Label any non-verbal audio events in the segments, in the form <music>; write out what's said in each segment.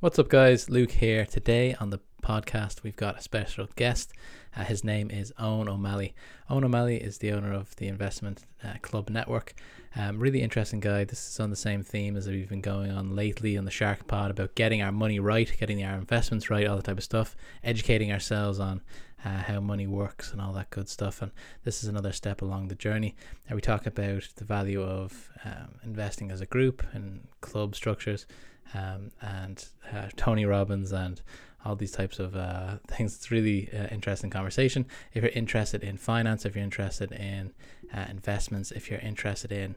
What's up, guys? Luke here. Today on the podcast, we've got a special guest. Uh, his name is Owen O'Malley. Owen O'Malley is the owner of the Investment uh, Club Network. Um, really interesting guy. This is on the same theme as we've been going on lately on the Shark Pod about getting our money right, getting our investments right, all that type of stuff, educating ourselves on uh, how money works and all that good stuff. And this is another step along the journey. And we talk about the value of um, investing as a group and club structures um, and uh, Tony Robbins and all these types of uh, things. It's really uh, interesting conversation. If you're interested in finance, if you're interested in uh, investments, if you're interested in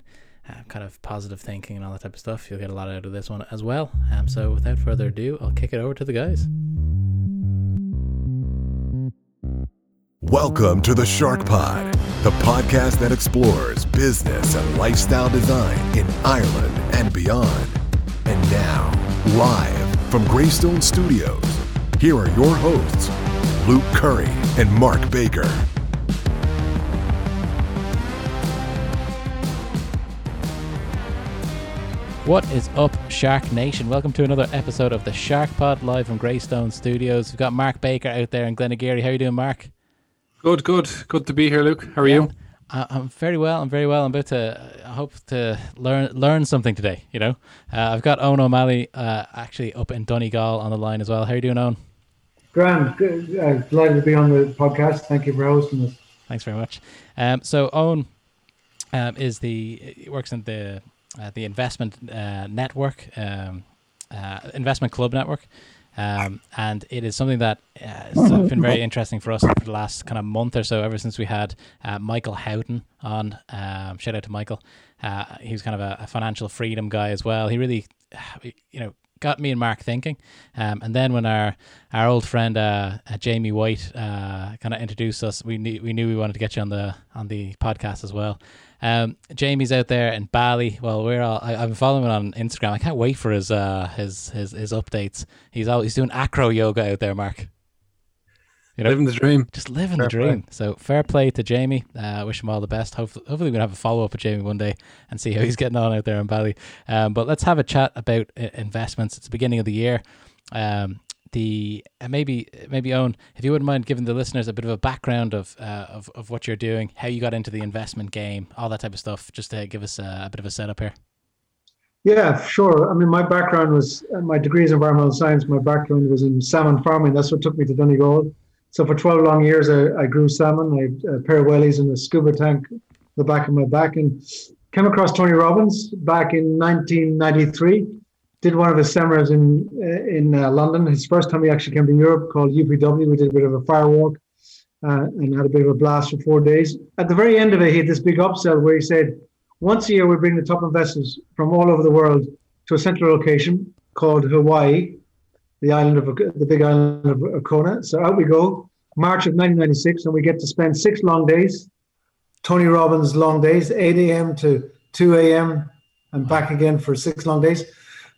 uh, kind of positive thinking and all that type of stuff, you'll get a lot out of this one as well. Um, so without further ado, I'll kick it over to the guys. Welcome to the Shark Pod, the podcast that explores business and lifestyle design in Ireland and beyond. And now, live from Greystone Studios, here are your hosts, Luke Curry and Mark Baker. What is up, Shark Nation? Welcome to another episode of the Shark Pod live from Greystone Studios. We've got Mark Baker out there in Glenageary. How are you doing, Mark? Good, good, good to be here, Luke. How are yeah. you? I, am very well. I'm very well. I'm about to. I hope to learn learn something today. You know, uh, I've got Owen O'Malley uh, actually up in Donegal on the line as well. How are you doing, Owen? Grand. Good. Uh, delighted to be on the podcast. Thank you for hosting us. Thanks very much. Um, so Owen um, is the works in the uh, the investment uh, network, um, uh, investment club network. Um, and it is something that uh, has been very interesting for us for the last kind of month or so, ever since we had uh, Michael Houghton on. Um, shout out to Michael. Uh, he was kind of a, a, financial freedom guy as well. He really, <sighs> you know, got me and Mark thinking. Um, and then when our our old friend uh, uh, Jamie White uh, kind of introduced us, we knew we knew we wanted to get you on the on the podcast as well. Um, Jamie's out there in Bali. Well, we're all. I, am following him on Instagram. I can't wait for his uh his his his updates. He's always he's doing acro yoga out there, Mark. You know, living the dream. Just living fair the dream. Play. So fair play to Jamie. Uh, wish him all the best. Hopefully, hopefully we'll have a follow up with Jamie one day and see how he's getting on out there in Bali. Um, but let's have a chat about uh, investments. It's the beginning of the year. Um, the uh, maybe maybe Owen, if you wouldn't mind giving the listeners a bit of a background of uh, of of what you're doing, how you got into the investment game, all that type of stuff, just to give us a, a bit of a setup here. Yeah, sure. I mean, my background was uh, my degree is environmental science. My background was in salmon farming. That's what took me to Donegal. So for 12 long years, I, I grew salmon. I had a pair of wellies and a scuba tank the back of my back, and came across Tony Robbins back in 1993 did one of his seminars in uh, in uh, London. His first time he actually came to Europe, called UPW. We did a bit of a firewalk uh, and had a bit of a blast for four days. At the very end of it, he had this big upsell where he said, "Once a year, we bring the top investors from all over the world to a central location called Hawaii, the island of the big island of Kona." So out we go, March of 1996, and we get to spend six long days. Tony Robbins' long days, 8 a.m. to 2 a.m. and back again for six long days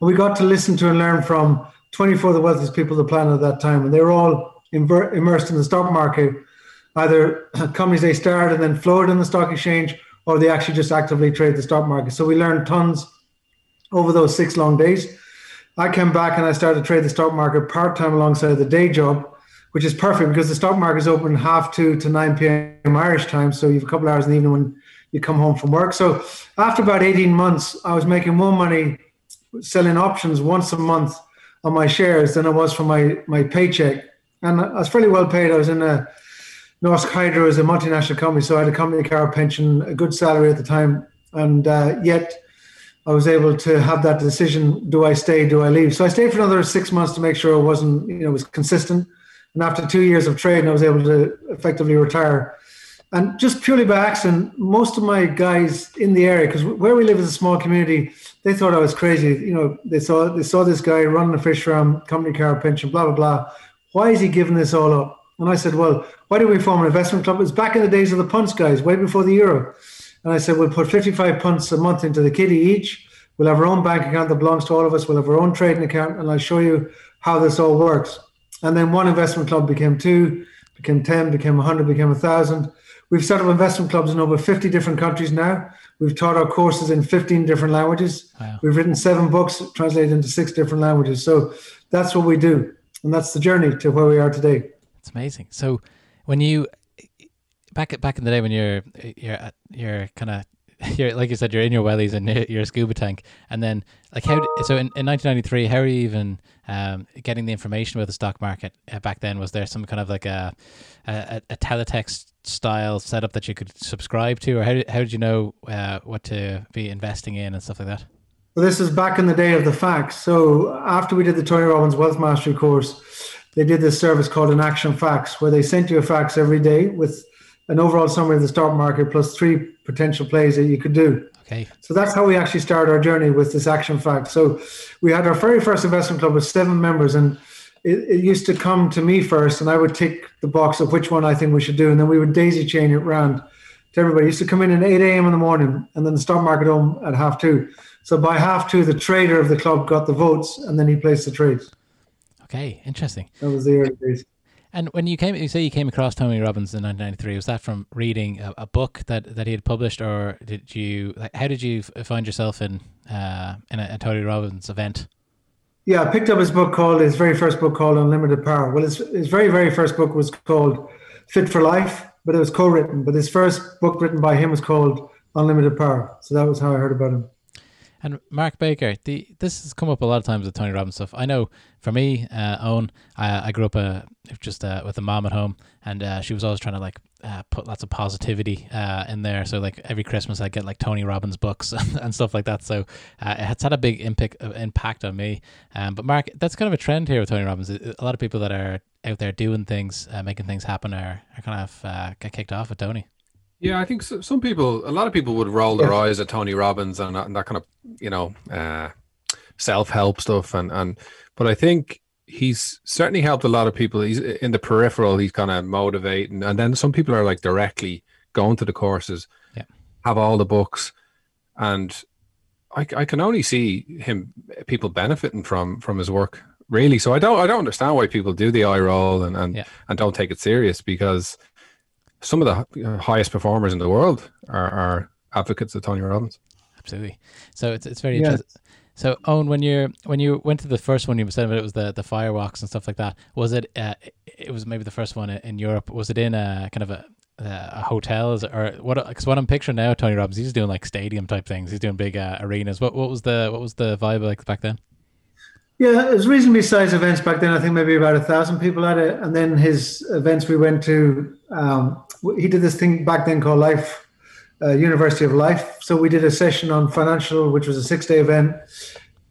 and we got to listen to and learn from 24 of the wealthiest people on the planet at that time. And they were all immer- immersed in the stock market, either <clears throat> companies they started and then floated in the stock exchange, or they actually just actively trade the stock market. So we learned tons over those six long days. I came back and I started to trade the stock market part time alongside the day job, which is perfect because the stock market is open half two to 9 p.m. Irish time. So you have a couple hours in the evening when you come home from work. So after about 18 months, I was making more money selling options once a month on my shares than I was for my my paycheck. And I was fairly well paid. I was in a Norsk Hydro as a multinational company, so I had a company car pension, a good salary at the time, and uh, yet I was able to have that decision: do I stay? Do I leave? So I stayed for another six months to make sure I wasn't, you know, was consistent. And after two years of trading, I was able to effectively retire. And just purely by accident, most of my guys in the area, because where we live is a small community, they thought I was crazy. You know, they saw they saw this guy running a fish farm, company car pension, blah blah blah. Why is he giving this all up? And I said, well, why do we form an investment club? It's back in the days of the punts guys, way before the euro. And I said, we'll put 55 punts a month into the kitty each. We'll have our own bank account that belongs to all of us. We'll have our own trading account, and I'll show you how this all works. And then one investment club became two, became 10, became 100, became 1,000 We've set up investment clubs in over 50 different countries now. We've taught our courses in 15 different languages. Wow. We've written seven books translated into six different languages. So that's what we do. And that's the journey to where we are today. It's amazing. So when you back back in the day when you're you're you're kind of <laughs> you're like you said you're in your wellies and you're a scuba tank and then like how so in, in 1993 how are you even um, getting the information about the stock market uh, back then was there some kind of like a a, a teletext style setup that you could subscribe to or how did, how did you know uh, what to be investing in and stuff like that well this is back in the day of the fax so after we did the Tony Robbins wealth mastery course they did this service called an action fax where they sent you a fax every day with an overall summary of the stock market plus three potential plays that you could do. Okay. So that's how we actually started our journey with this action fax. So we had our very first investment club with seven members, and it, it, used to come to me first, and I would tick the box of which one I think we should do, and then we would daisy chain it around to everybody. It used to come in at 8 a.m. in the morning, and then the stock market home at half two. So by half two, the trader of the club got the votes, and then he placed the trades. Okay, interesting. That was the early days. And when you came, you say you came across Tony Robbins in 1993. Was that from reading a, a, book that, that he had published, or did you? Like, how did you find yourself in uh, in a, a, Tony Robbins event? Yeah, I picked up his book called his very first book called Unlimited Power. Well, his his very very first book was called Fit for Life, but it was co-written. But his first book written by him was called Unlimited Power. So that was how I heard about him. And Mark Baker, the this has come up a lot of times with Tony Robbins stuff. I know for me, uh, Owen, I, I grew up uh, just uh, with a mom at home, and uh, she was always trying to like uh, put lots of positivity uh, in there. So like every Christmas, I get like Tony Robbins books <laughs> and stuff like that. So uh, it's had a big impact uh, impact on me. Um, but Mark, that's kind of a trend here with Tony Robbins. A lot of people that are out there doing things, uh, making things happen, are, are kind of uh, get kicked off with Tony. Yeah, I think so, some people, a lot of people would roll their eyes at Tony Robbins and, and that kind of, you know, uh, self help stuff. And, and, but I think he's certainly helped a lot of people. He's in the peripheral, he's kind of motivating. And then some people are like directly going to the courses, yeah. have all the books. And I, I can only see him, people benefiting from, from his work really. So I don't, I don't understand why people do the eye roll and, and, yeah. and don't take it serious because some of the highest performers in the world are, are advocates of Tony Robbins. Absolutely. So it's it's very yeah. interesting. So Owen, when you when you went to the first one, you said it was the the firewalks and stuff like that. Was it? Uh, it was maybe the first one in Europe. Was it in a kind of a a hotel or what? Because what I'm picturing now, Tony Robbins, he's doing like stadium type things. He's doing big uh, arenas. What what was the what was the vibe like back then? Yeah, it was reasonably sized events back then. I think maybe about a thousand people at it. And then his events we went to, um, he did this thing back then called Life, uh, University of Life. So we did a session on financial, which was a six day event.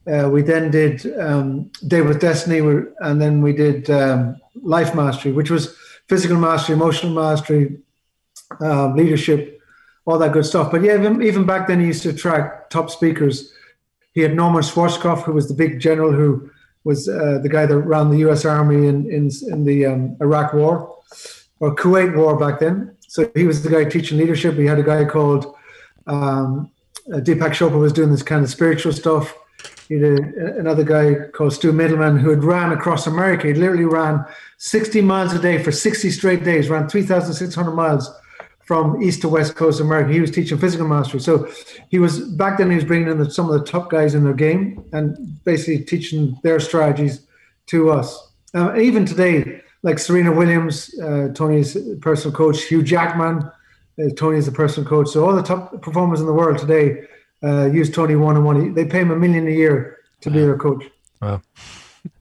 Uh, we then did um, Date with Destiny, and then we did um, Life Mastery, which was physical mastery, emotional mastery, uh, leadership, all that good stuff. But yeah, even back then, he used to attract top speakers he had Norman Schwarzkopf, who was the big general who was uh, the guy that ran the U.S. Army in in, in the um, Iraq War or Kuwait War back then. So he was the guy teaching leadership. He had a guy called um, uh, Deepak Chopra was doing this kind of spiritual stuff. He had a, another guy called Stu Mittleman who had ran across America. He literally ran 60 miles a day for 60 straight days, ran 3,600 miles from east to west coast of America. He was teaching physical mastery. So he was back then. He was bringing in the, some of the top guys in their game and basically teaching their strategies to us. Uh, even today, like Serena Williams, uh, Tony's personal coach, Hugh Jackman, uh, Tony is the personal coach. So all the top performers in the world today uh, use Tony one on one. They pay him a million a year to wow. be their coach. Wow. <laughs>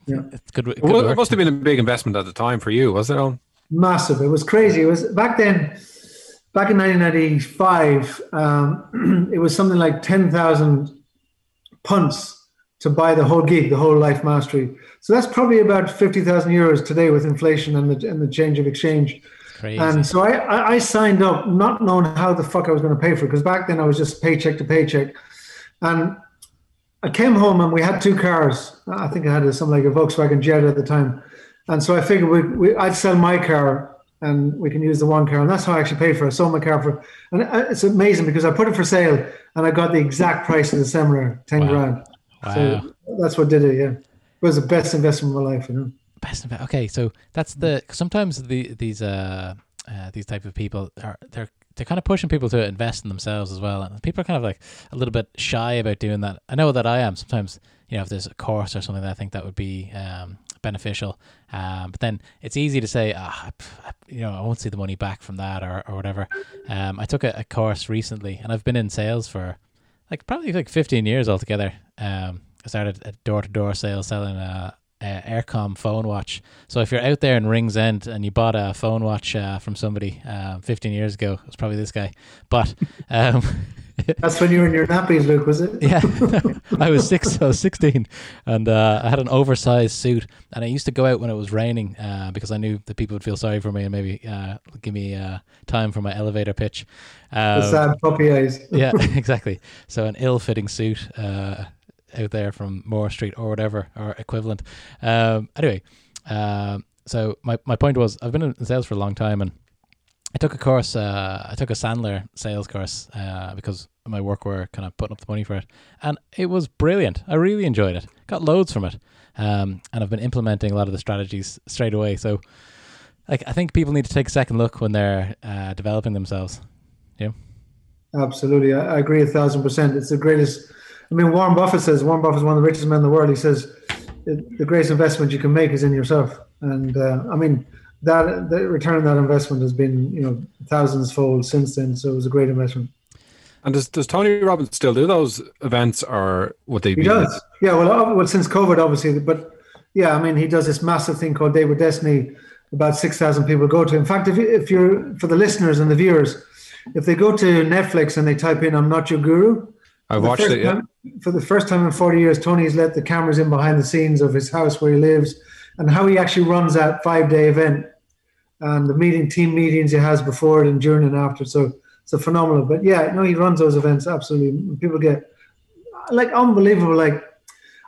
Yeah, it's good. good well, it must have been a big investment at the time for you, was it? On massive. It was crazy. It was back then back in 1995, um, <clears throat> it was something like 10,000 punts to buy the whole gig, the whole life mastery. So that's probably about 50,000 euros today with inflation and the, and the change of exchange. Crazy. And so I, I signed up not knowing how the fuck I was going to pay for it because back then I was just paycheck to paycheck. And I came home and we had two cars. I think I had a, something like a Volkswagen Jetta at the time. And so I figured we, we, I'd sell my car and we can use the one car. And that's how I actually paid for sold my car for, and it's amazing because I put it for sale and I got the exact price of the seminar, 10 wow. grand. Wow. So that's what did it. Yeah. It was the best investment of my life, you know. Best investment. Okay. So that's the, sometimes the, these, uh, uh, these type of people are they're they're kind of pushing people to invest in themselves as well, and people are kind of like a little bit shy about doing that. I know that I am sometimes. You know, if there's a course or something that I think that would be um, beneficial, um, but then it's easy to say, ah, you know, I won't see the money back from that or or whatever. Um, I took a, a course recently, and I've been in sales for like probably like 15 years altogether. Um, I started a door to door sales selling a, uh, Eircom phone watch. So if you're out there in Ringsend and you bought a phone watch uh, from somebody uh, 15 years ago, it was probably this guy. But <laughs> um, that's when you were in your nappies, Luke, was it? yeah, <laughs> <laughs> I was six. I was 16, and uh, I had an oversized suit, and I used to go out when it was raining uh, because I knew that people would feel sorry for me and maybe uh, give me time for my elevator pitch. Um, sad puppy eyes. <laughs> yeah, exactly. So an ill-fitting suit out there from Moore Street or whatever or equivalent. Um, anyway, um, so my, my point was I've been in sales for a long time and I took a course. Uh, I took a Sandler sales course uh, because my work were kind of putting up the money for it, and it was brilliant. I really enjoyed it. Got loads from it, um, and I've been implementing a lot of the strategies straight away. So, like, I think people need to take a second look when they're uh, developing themselves. Yeah, absolutely. I, I agree a thousand percent. It's the greatest I mean, Warren Buffett says Warren Buffett is one of the richest men in the world. He says the greatest investment you can make is in yourself. And uh, I mean, that the return on that investment has been you know thousands fold since then. So it was a great investment. And does, does Tony Robbins still do those events, or what they? He does. Yeah. Well, well, since COVID, obviously, but yeah, I mean, he does this massive thing called Date with Destiny. About six thousand people go to. In fact, if if you're for the listeners and the viewers, if they go to Netflix and they type in "I'm not your guru," I watched it. Yeah. Time, for the first time in 40 years, Tony's let the cameras in behind the scenes of his house where he lives and how he actually runs that five day event and the meeting team meetings he has before it and during and after. So it's a phenomenal. But yeah, no, he runs those events absolutely. People get like unbelievable. Like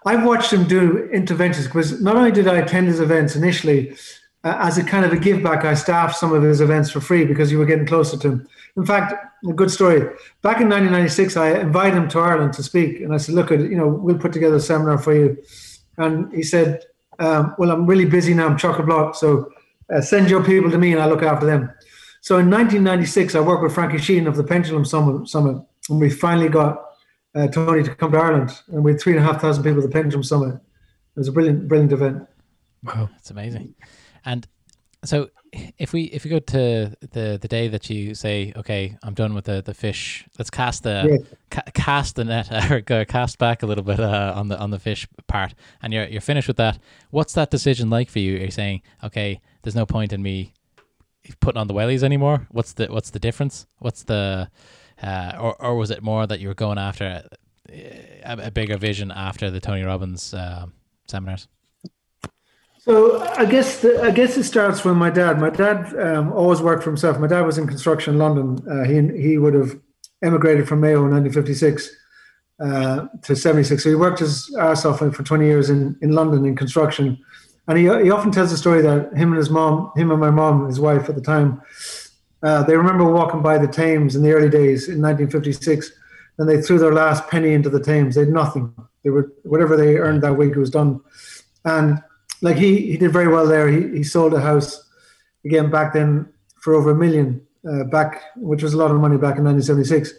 I've watched him do interventions because not only did I attend his events initially, uh, as a kind of a give back, I staffed some of his events for free because you were getting closer to him. In fact, a good story. Back in 1996, I invited him to Ireland to speak, and I said, "Look, you know, we'll put together a seminar for you." And he said, um, "Well, I'm really busy now. I'm chock a block, so uh, send your people to me, and I'll look after them." So in 1996, I worked with Frankie Sheahan of the Pendulum Summit, Summit and we finally got uh, Tony to come to Ireland, and we had three and a half thousand people at the Pendulum Summit. It was a brilliant, brilliant event. Wow, that's amazing. And so if we if we go to the the day that you say okay i'm done with the the fish let's cast the yeah. ca- cast the net <laughs> or go cast back a little bit uh, on the on the fish part and you're you're finished with that what's that decision like for you You're you saying okay there's no point in me putting on the wellies anymore what's the what's the difference what's the uh, or or was it more that you were going after a, a bigger vision after the tony robbins uh, seminars so I guess the, I guess it starts when my dad. My dad um, always worked for himself. My dad was in construction in London. Uh, he he would have emigrated from Mayo in 1956 uh, to 76. So he worked his ass off for 20 years in, in London in construction. And he, he often tells the story that him and his mom, him and my mom, his wife at the time, uh, they remember walking by the Thames in the early days in 1956, and they threw their last penny into the Thames. They had nothing. They were whatever they earned that week was done, and like he he did very well there. He he sold a house again back then for over a million uh, back, which was a lot of money back in 1976.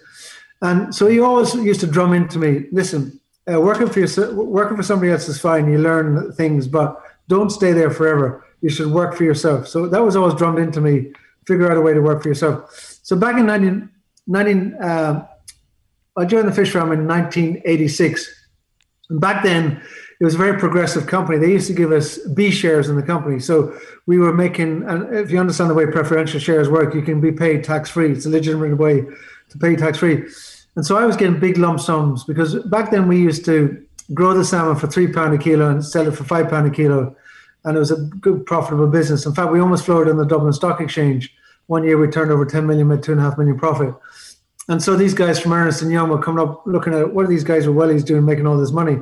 And so he always used to drum into me, listen, uh, working for your, working for somebody else is fine. You learn things, but don't stay there forever. You should work for yourself. So that was always drummed into me. Figure out a way to work for yourself. So back in 19, 19 uh, I joined the fish farm in 1986. And back then, it was a very progressive company. They used to give us B shares in the company. So we were making, and if you understand the way preferential shares work, you can be paid tax free. It's a legitimate way to pay tax free. And so I was getting big lump sums because back then we used to grow the salmon for three pound a kilo and sell it for five pound a kilo. And it was a good profitable business. In fact, we almost floated on the Dublin Stock Exchange. One year we turned over 10 million, made two and a half million profit. And so these guys from Ernst and Young were coming up looking at what are these guys with wellies doing, making all this money.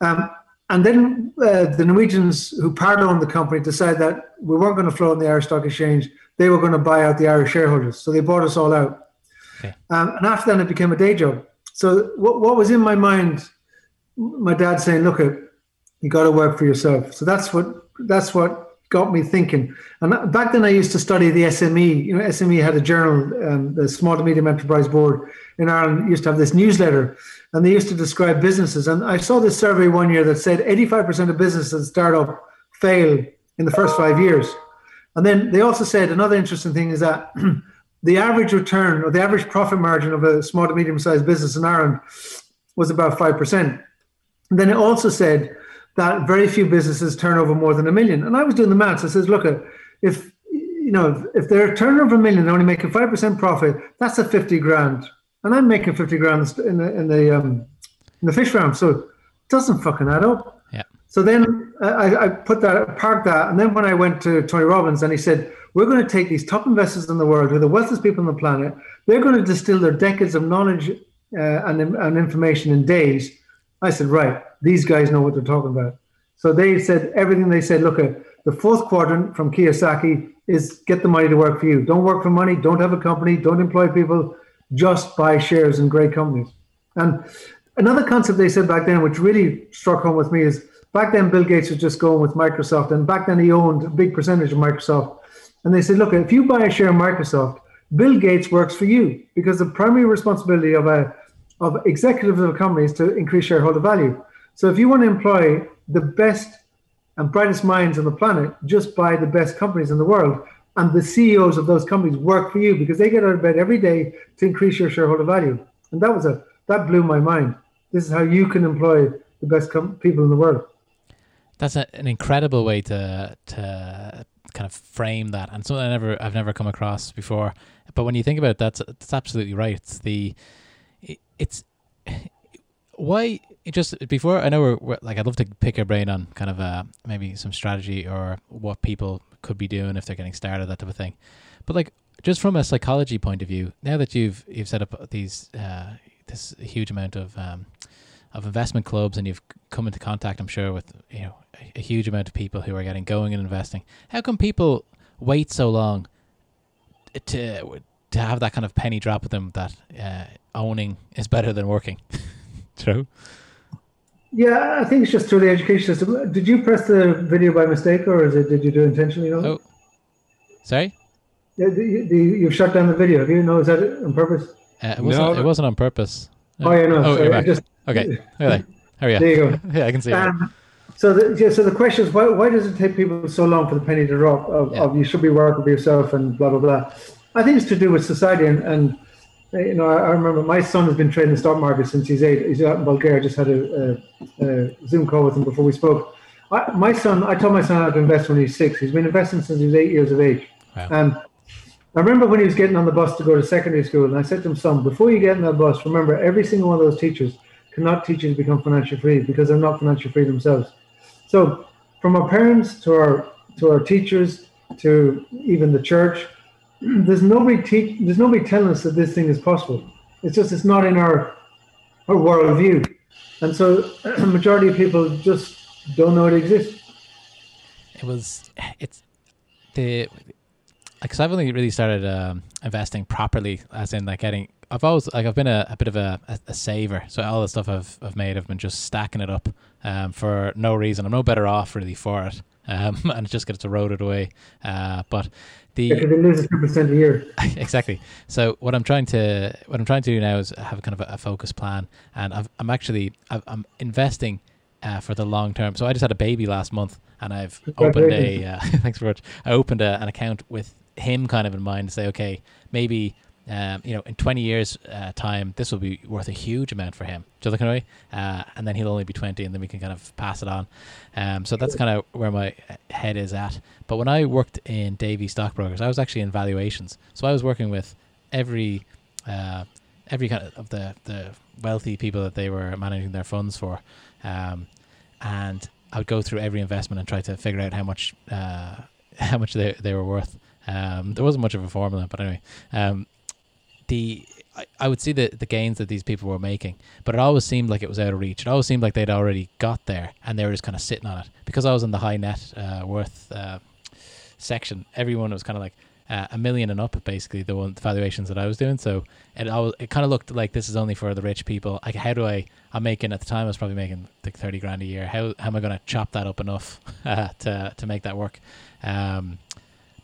Um, and then uh, the Norwegians who part owned the company decided that we weren't going to float on the Irish Stock Exchange. They were going to buy out the Irish shareholders. So they bought us all out. Okay. Um, and after that, it became a day job. So what, what was in my mind, my dad saying, look, at you got to work for yourself. So that's what that's what got me thinking. And back then, I used to study the SME. You know, SME had a journal, um, the Small to Medium Enterprise Board in Ireland used to have this newsletter, and they used to describe businesses. And I saw this survey one year that said 85% of businesses that start up fail in the first five years. And then they also said another interesting thing is that <clears throat> the average return or the average profit margin of a small to medium sized business in Ireland was about 5%. Then it also said that very few businesses turn over more than a million. And I was doing the maths. I says, look, if you know if they're turning over a million and only making five percent profit, that's a fifty grand, and I'm making fifty grand in the in the um, in the fish farm. So it doesn't fucking add up. Yeah. So then I, I put that parked that, and then when I went to Tony Robbins and he said, "We're going to take these top investors in the world, who are the wealthiest people on the planet. They're going to distill their decades of knowledge uh, and and information in days." I said, "Right, these guys know what they're talking about." So they said everything they said. Look, at the fourth quadrant from Kiyosaki is get the money to work for you. Don't work for money. Don't have a company. Don't employ people. Just buy shares in great companies. And another concept they said back then, which really struck home with me, is back then Bill Gates was just going with Microsoft, and back then he owned a big percentage of Microsoft. And they said, look, if you buy a share in Microsoft, Bill Gates works for you because the primary responsibility of a of executives of companies to increase shareholder value. So if you want to employ the best and brightest minds on the planet, just buy the best companies in the world. And the CEOs of those companies work for you because they get out of bed every day to increase your shareholder value. And that was a that blew my mind. This is how you can employ the best com- people in the world. That's a, an incredible way to to kind of frame that, and something I never I've never come across before. But when you think about it, that's that's absolutely right. It's the it's why just before I know we're, we're, like I'd love to pick your brain on kind of uh maybe some strategy or what people could be doing if they're getting started that type of thing, but like just from a psychology point of view, now that you've you've set up these uh, this huge amount of um, of investment clubs and you've come into contact, I'm sure, with you know a, a huge amount of people who are getting going and investing. How come people wait so long to to have that kind of penny drop with them that uh, owning is better than working? <laughs> True. Yeah, I think it's just through the education system. Did you press the video by mistake, or is it? Did you do it intentionally? You know? Oh, sorry. Yeah, the, the, you've shut down the video. Have you? know? Is that on purpose? Uh, it wasn't. No. It wasn't on purpose. Oh yeah, no. Oh, sorry, you're back. Just, okay. <laughs> There. There you There you go. <laughs> yeah, I can see. Um, so, the, yeah, so the question is, why, why does it take people so long for the penny to drop? Of, yeah. of you should be working for yourself and blah blah blah. I think it's to do with society and, and Uh, you know, I, remember my son has been trading the stock market since he's eight. He's out in Bulgaria. I just had a, a, a Zoom call with him before we spoke. I, my son, I told my son how to invest when he's six. He's been investing since he was eight years of age. Wow. And I remember when he was getting on the bus to go to secondary school, and I said to him, son, before you get on that bus, remember every single one of those teachers cannot teach you to become financially free because they're not financially free themselves. So, from our parents to our to our teachers to even the church, there's nobody teach, there's nobody telling us that this thing is possible. It's just it's not in our our worldview, and so a <clears throat> majority of people just don't know it exists. It was it's the because I've only really started um, investing properly, as in like getting. I've always like I've been a, a bit of a, a, a, saver, so all the stuff I've I've made, I've been just stacking it up um, for no reason. I'm no better off really for it, <laughs> um, and it just gets eroded away. Uh, but the because it loses two percent a year. <laughs> exactly. So what I'm trying to what I'm trying to do now is have kind of a, a focus plan, and i am actually i am investing uh, for the long term. So I just had a baby last month, and I've opened a uh, <laughs> thanks for much. I opened a, an account with him kind of in mind to say, okay, maybe um, you know, in 20 years' uh, time, this will be worth a huge amount for him. Look away? Uh, and then he'll only be 20, and then we can kind of pass it on. Um, so that's kind of where my head is at. But when I worked in Davy Stockbrokers, I was actually in valuations. So I was working with every uh, every kind of the the wealthy people that they were managing their funds for, um, and I would go through every investment and try to figure out how much uh, <laughs> how much they they were worth. Um, there wasn't much of a formula, but anyway, um, the I, I would see the the gains that these people were making, but it always seemed like it was out of reach. It always seemed like they'd already got there and they were just kind of sitting on it. Because I was in the high net uh, worth uh, section, everyone was kind of like, uh, a million and up, basically the one the valuations that I was doing. So it always, it kind of looked like this is only for the rich people. Like, how do I? I'm making at the time I was probably making like thirty grand a year. How, how am I going to chop that up enough <laughs> uh, to to make that work? Um,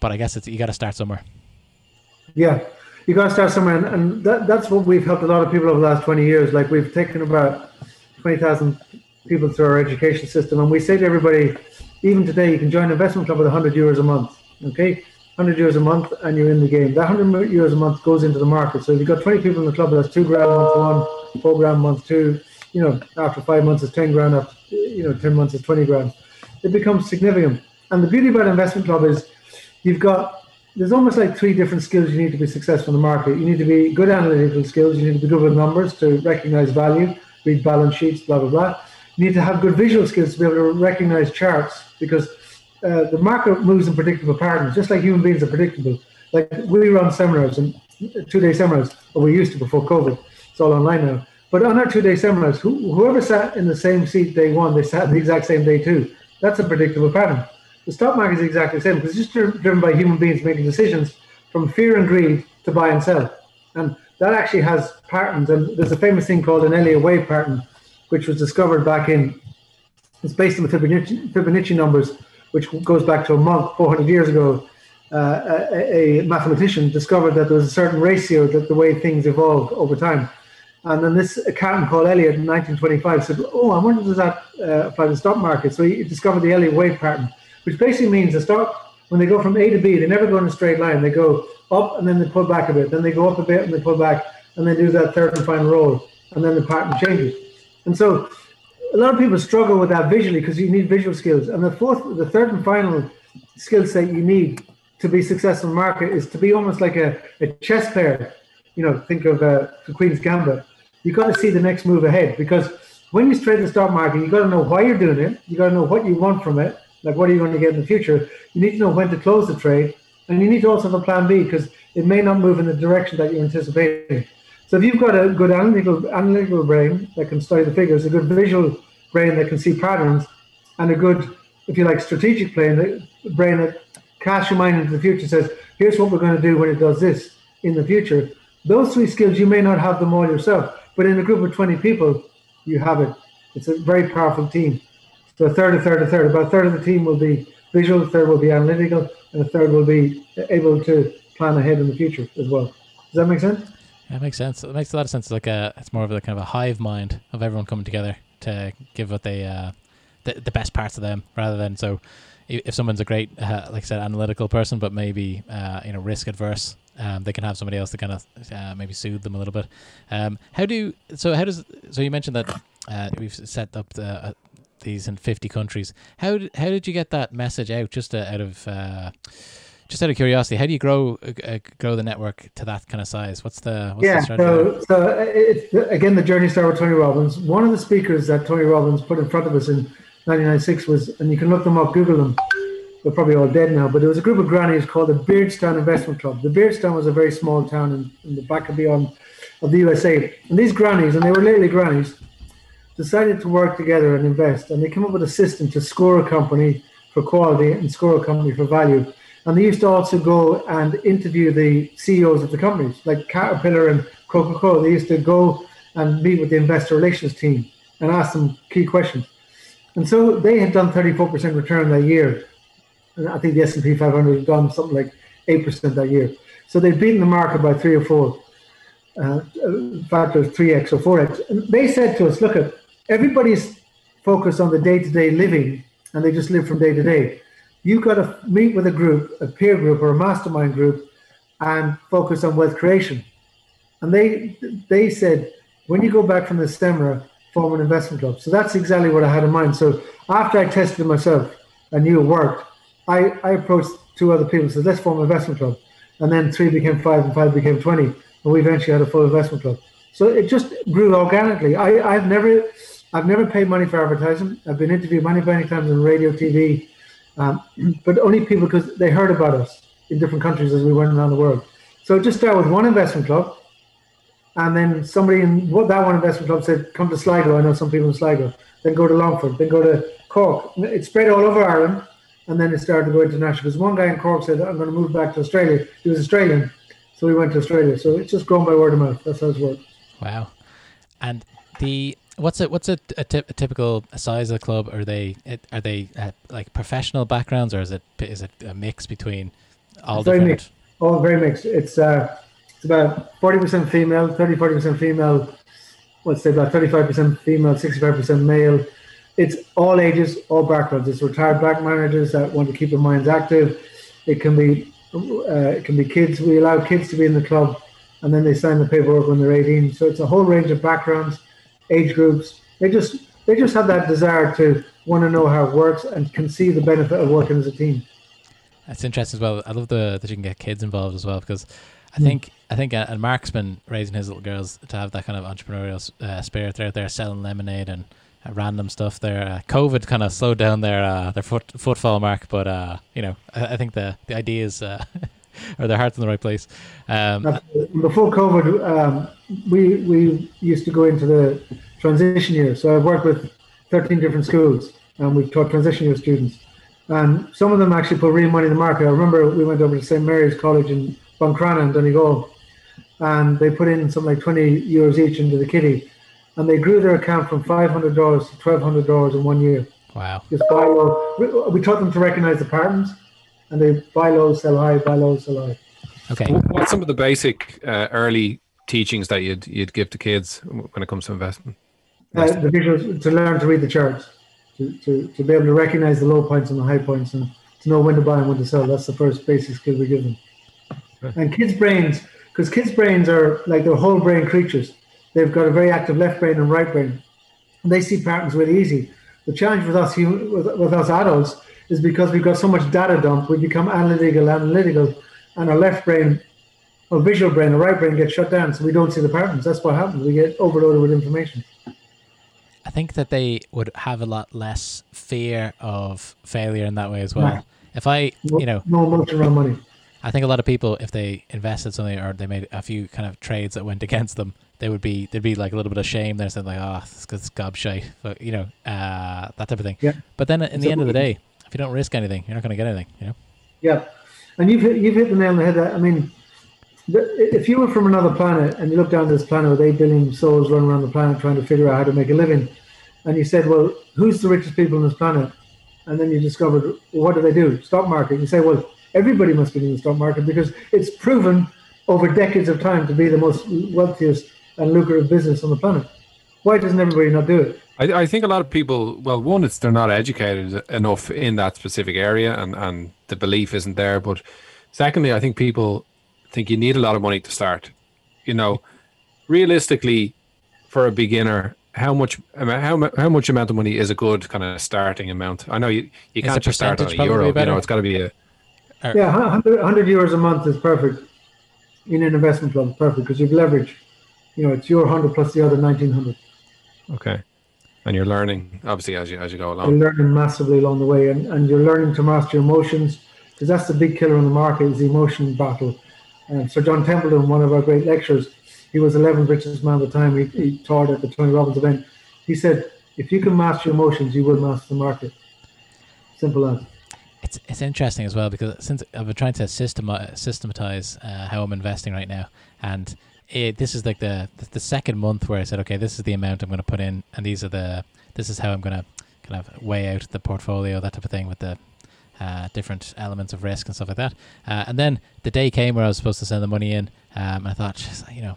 but I guess it's you got to start somewhere. Yeah, you got to start somewhere, and, and that, that's what we've helped a lot of people over the last twenty years. Like we've taken about twenty thousand people through our education system, and we say to everybody, even today, you can join an investment club with hundred euros a month. Okay, 100 euros a month and you're in the game. That 100 euros a month goes into the market. So if you've got 20 people in the club, that's two grand month one, four grand month two. You know, after five months, it's 10 grand. After you know, 10 months, it's 20 grand. It becomes significant. And the beauty about investment club is you've got there's almost like three different skills you need to be successful in the market. You need to be good analytical skills. You need to be good with numbers to recognize value, read balance sheets, blah blah blah. You need to have good visual skills to be able to recognize charts because uh, the market moves in predictable patterns, just like human beings are predictable. Like we run seminars and two-day seminars, or we used to before COVID. It's all online now. But on our two-day seminars, who, whoever sat in the same seat day one, they sat in the exact same day two. That's a predictable pattern. The stock market is exactly the same because it's just driven by human beings making decisions from fear and greed to buy and sell. And that actually has patterns. And there's a famous thing called an Elliott wave pattern, which was discovered back in, it's based on the Fibonacci, Fibonacci numbers which goes back to a monk 400 years ago, uh, a, a, mathematician discovered that there was a certain ratio that the way things evolved over time. And then this accountant called Elliott in 1925 said, "Oh, I wonder does that uh, apply to the stock market?" So he discovered the Elliott wave pattern, which basically means the stock when they go from A to B, they never go in a straight line. They go up and then they pull back a bit, then they go up a bit and they pull back, and they do that third and final roll, and then the pattern changes. And so a lot of people struggle with that visually because you need visual skills. And the fourth, the third and final skill set you need to be successful in market is to be almost like a, a chess player. You know, think of uh, the Queen's Gambit. You've got to see the next move ahead because when you trade the stock market, you've got to know why you're doing it. You've got to know what you want from it. Like, what are you going to get in the future? You need to know when to close the trade. And you need to also have a plan B because it may not move in the direction that you're anticipating. So if you've got a good analytical analytical brain that can study the figures, a good visual brain that can see patterns, and a good, if you like, strategic brain, brain that casts your mind into the future, says, here's what we're going to do when it does this in the future. Those three skills, you may not have them all yourself, but in a group of 20 people, you have it. It's a very powerful team. So a third, a third, a third. About a third of the team will be visual, a third will be analytical, and a third will be able to plan ahead in the future as well. Does that make sense? It makes sense. It makes a lot of sense. It's like a, it's more of a kind of a hive mind of everyone coming together to give what they, uh, the, the best parts of them, rather than so. If someone's a great, uh, like I said, analytical person, but maybe uh, you know risk adverse, um, they can have somebody else to kind of uh, maybe soothe them a little bit. Um, how do so? How does so? You mentioned that uh, we've set up the, uh, these in fifty countries. How did, how did you get that message out? Just uh, out of uh, just out of curiosity, how do you grow uh, grow the network to that kind of size? What's the what's yeah? The so, so it's again the journey started with Tony Robbins. One of the speakers that Tony Robbins put in front of us in 1996 was, and you can look them up, Google them. They're probably all dead now, but there was a group of grannies called the Beardstown Investment Club. The Beardstown was a very small town in, in the back of beyond of the USA, and these grannies, and they were literally grannies, decided to work together and invest, and they came up with a system to score a company for quality and score a company for value and they used to also go and interview the CEOs of the companies, like Caterpillar and Coca Cola. They used to go and meet with the investor relations team and ask them key questions. And so they had done 34% return that year. And I think the S&P 500 had done something like 8% that year. So they'd beaten the market by three or four uh, factors, 3x or 4x. And they said to us, look, at everybody's focused on the day-to-day living and they just live from day to day you've got to meet with a group, a peer group or a mastermind group, and focus on wealth creation. And they they said when you go back from the seminar, form an investment club. So that's exactly what I had in mind. So after I tested myself, I knew it worked. I, I approached two other people, said let's form an investment club. And then three became five and five became 20. And we eventually had a full investment club. So it just grew organically. I, I've never I've never paid money for advertising. I've been interviewed many, many times on radio, TV, um, <clears throat> but only people because they heard about us in different countries as we went around the world. So just start with one investment club, and then somebody in what that one investment club said, "Come to Sligo." I know some people in Sligo. Then go to Longford. Then go to Cork. It spread all over Ireland, and then it started to go international. Because one guy in Cork said, "I'm going to move back to Australia." He was Australian, so we went to Australia. So it's just grown by word of mouth. That's how it's worked. Wow, and the what's it? What's a, a, a typical size of the club? Are they are they uh, like professional backgrounds, or is it is it a mix between all it's different? Very mixed. Oh, very mixed. It's uh, it's about forty percent female, 30 40 percent female. Let's say about thirty five percent female, sixty five percent male. It's all ages, all backgrounds. It's retired bank managers that want to keep their minds active. It can be uh, it can be kids. We allow kids to be in the club, and then they sign the paperwork when they're eighteen. So it's a whole range of backgrounds age groups. They just they just have that desire to want to know how it works and can see the benefit of working as a team. That's interesting as well. I love the that you can get kids involved as well because I mm. think I think uh, and Mark's been raising his little girls to have that kind of entrepreneurial uh, spirit. They're out there selling lemonade and uh, random stuff. There, uh, COVID kind of slowed down their uh, their foot, footfall, Mark. But uh, you know, I, I, think the the idea is <laughs> <laughs> or their heart's in the right place. Um, Before COVID, um, we we used to go into the transition year. So I've worked with 13 different schools, and we've taught transition year students. And some of them actually put real money in the market. I remember we went over to St Mary's College in Buncrana in Donegal, and they put in something like 20 euros each into the kitty, and they grew their account from $500 to $1,200 in one year. Wow! Just buy low. We taught them to recognize the patterns and they buy low, sell high, buy low, sell high. Okay. What's some of the basic uh, early teachings that you'd you'd give to kids when it comes to investment? Uh, the visuals to learn to read the charts, to, to, to be able to recognize the low points and the high points, and to know when to buy and when to sell. That's the first basic skill we give them. Okay. And kids' brains, because kids' brains are like they're whole brain creatures. They've got a very active left brain and right brain. And they see patterns really easy. The challenge with us with, with us adults is because we've got so much data dump, we become analytical, analytical, and our left brain, our visual brain, our right brain gets shut down, so we don't see the patterns. That's what happens. We get overloaded with information. I think that they would have a lot less fear of failure in that way as well. Nah. If I, you know, no emotion around money. I think a lot of people, if they invested something or they made a few kind of trades that went against them, they would be there'd be like a little bit of shame there, saying like, "Oh, it's, it's gobshite," but you know, uh, that type of thing. Yeah. But then, in the end of the day, you don't risk anything, you're not going to get anything. You know. Yeah, and you've hit, you've hit the nail on the head. I mean, if you were from another planet and you look down this planet with eight billion souls running around the planet trying to figure out how to make a living, and you said, "Well, who's the richest people on this planet?" and then you discovered, well, what do they do? Stock market. You say, "Well, everybody must be in the stock market because it's proven over decades of time to be the most wealthiest and lucrative business on the planet." Why doesn't everybody not do it? I, I think a lot of people, well, one, it's they're not educated enough in that specific area, and and the belief isn't there. But secondly, I think people think you need a lot of money to start. You know, realistically, for a beginner, how much how how much amount of money is a good kind of starting amount? I know you you can't just start on a euro. You know, it's got to be a yeah, 100, 100 euros a month is perfect in an investment club. Perfect because you've leverage. You know, it's your hundred plus the other nineteen hundred. Okay and you're learning obviously as you as you go along. You're learning massively along the way, and, and you're learning to master your emotions because that's the big killer in the market is the emotion battle. And Sir John Templeton, one of our great lecturers, he was 11th richest man at the time. He, he taught at the Tony Robbins event. He said, "If you can master your emotions, you will master the market." Simple as. It's it's interesting as well because since I've been trying to system systematize uh, how I'm investing right now, and it, this is like the the second month where I said, okay, this is the amount I'm going to put in, and these are the this is how I'm going to kind of weigh out the portfolio, that type of thing, with the uh, different elements of risk and stuff like that. Uh, and then the day came where I was supposed to send the money in. Um, I thought, you know,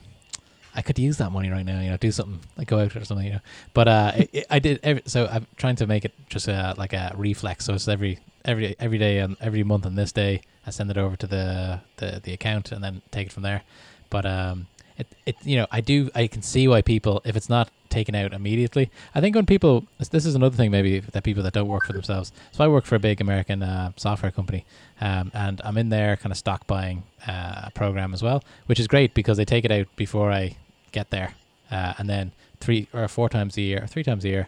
I could use that money right now. You know, do something like go out or something. You know, but uh, it, <laughs> it, I did. Every, so I'm trying to make it just a, like a reflex. So it's every every every day and every month on this day, I send it over to the the, the account and then take it from there. But um, it, it you know I do I can see why people if it's not taken out immediately. I think when people this is another thing maybe that people that don't work for themselves. So I work for a big American uh, software company, um, and I'm in their kind of stock buying uh, program as well, which is great because they take it out before I get there, uh, and then three or four times a year, three times a year,